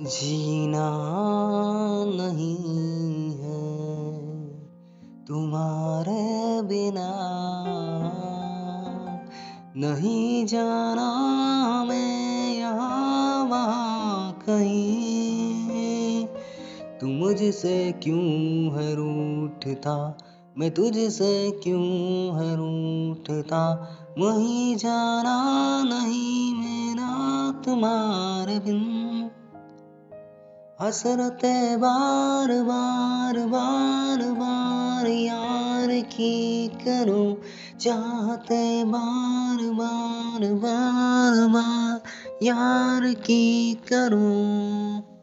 जीना नहीं है। तुम्हारे बिना नहीं जाना मैं यहाँ वहाँ कहीं। तू मुझसे क्यों है रूठता? मैं तुझसे क्यों है रूठता? वहीं जाना नहीं मेरा तुम्हारे बिन। हसरते बार बार बार बार यार की करो, चाहते बार बार बार बार यार की करो।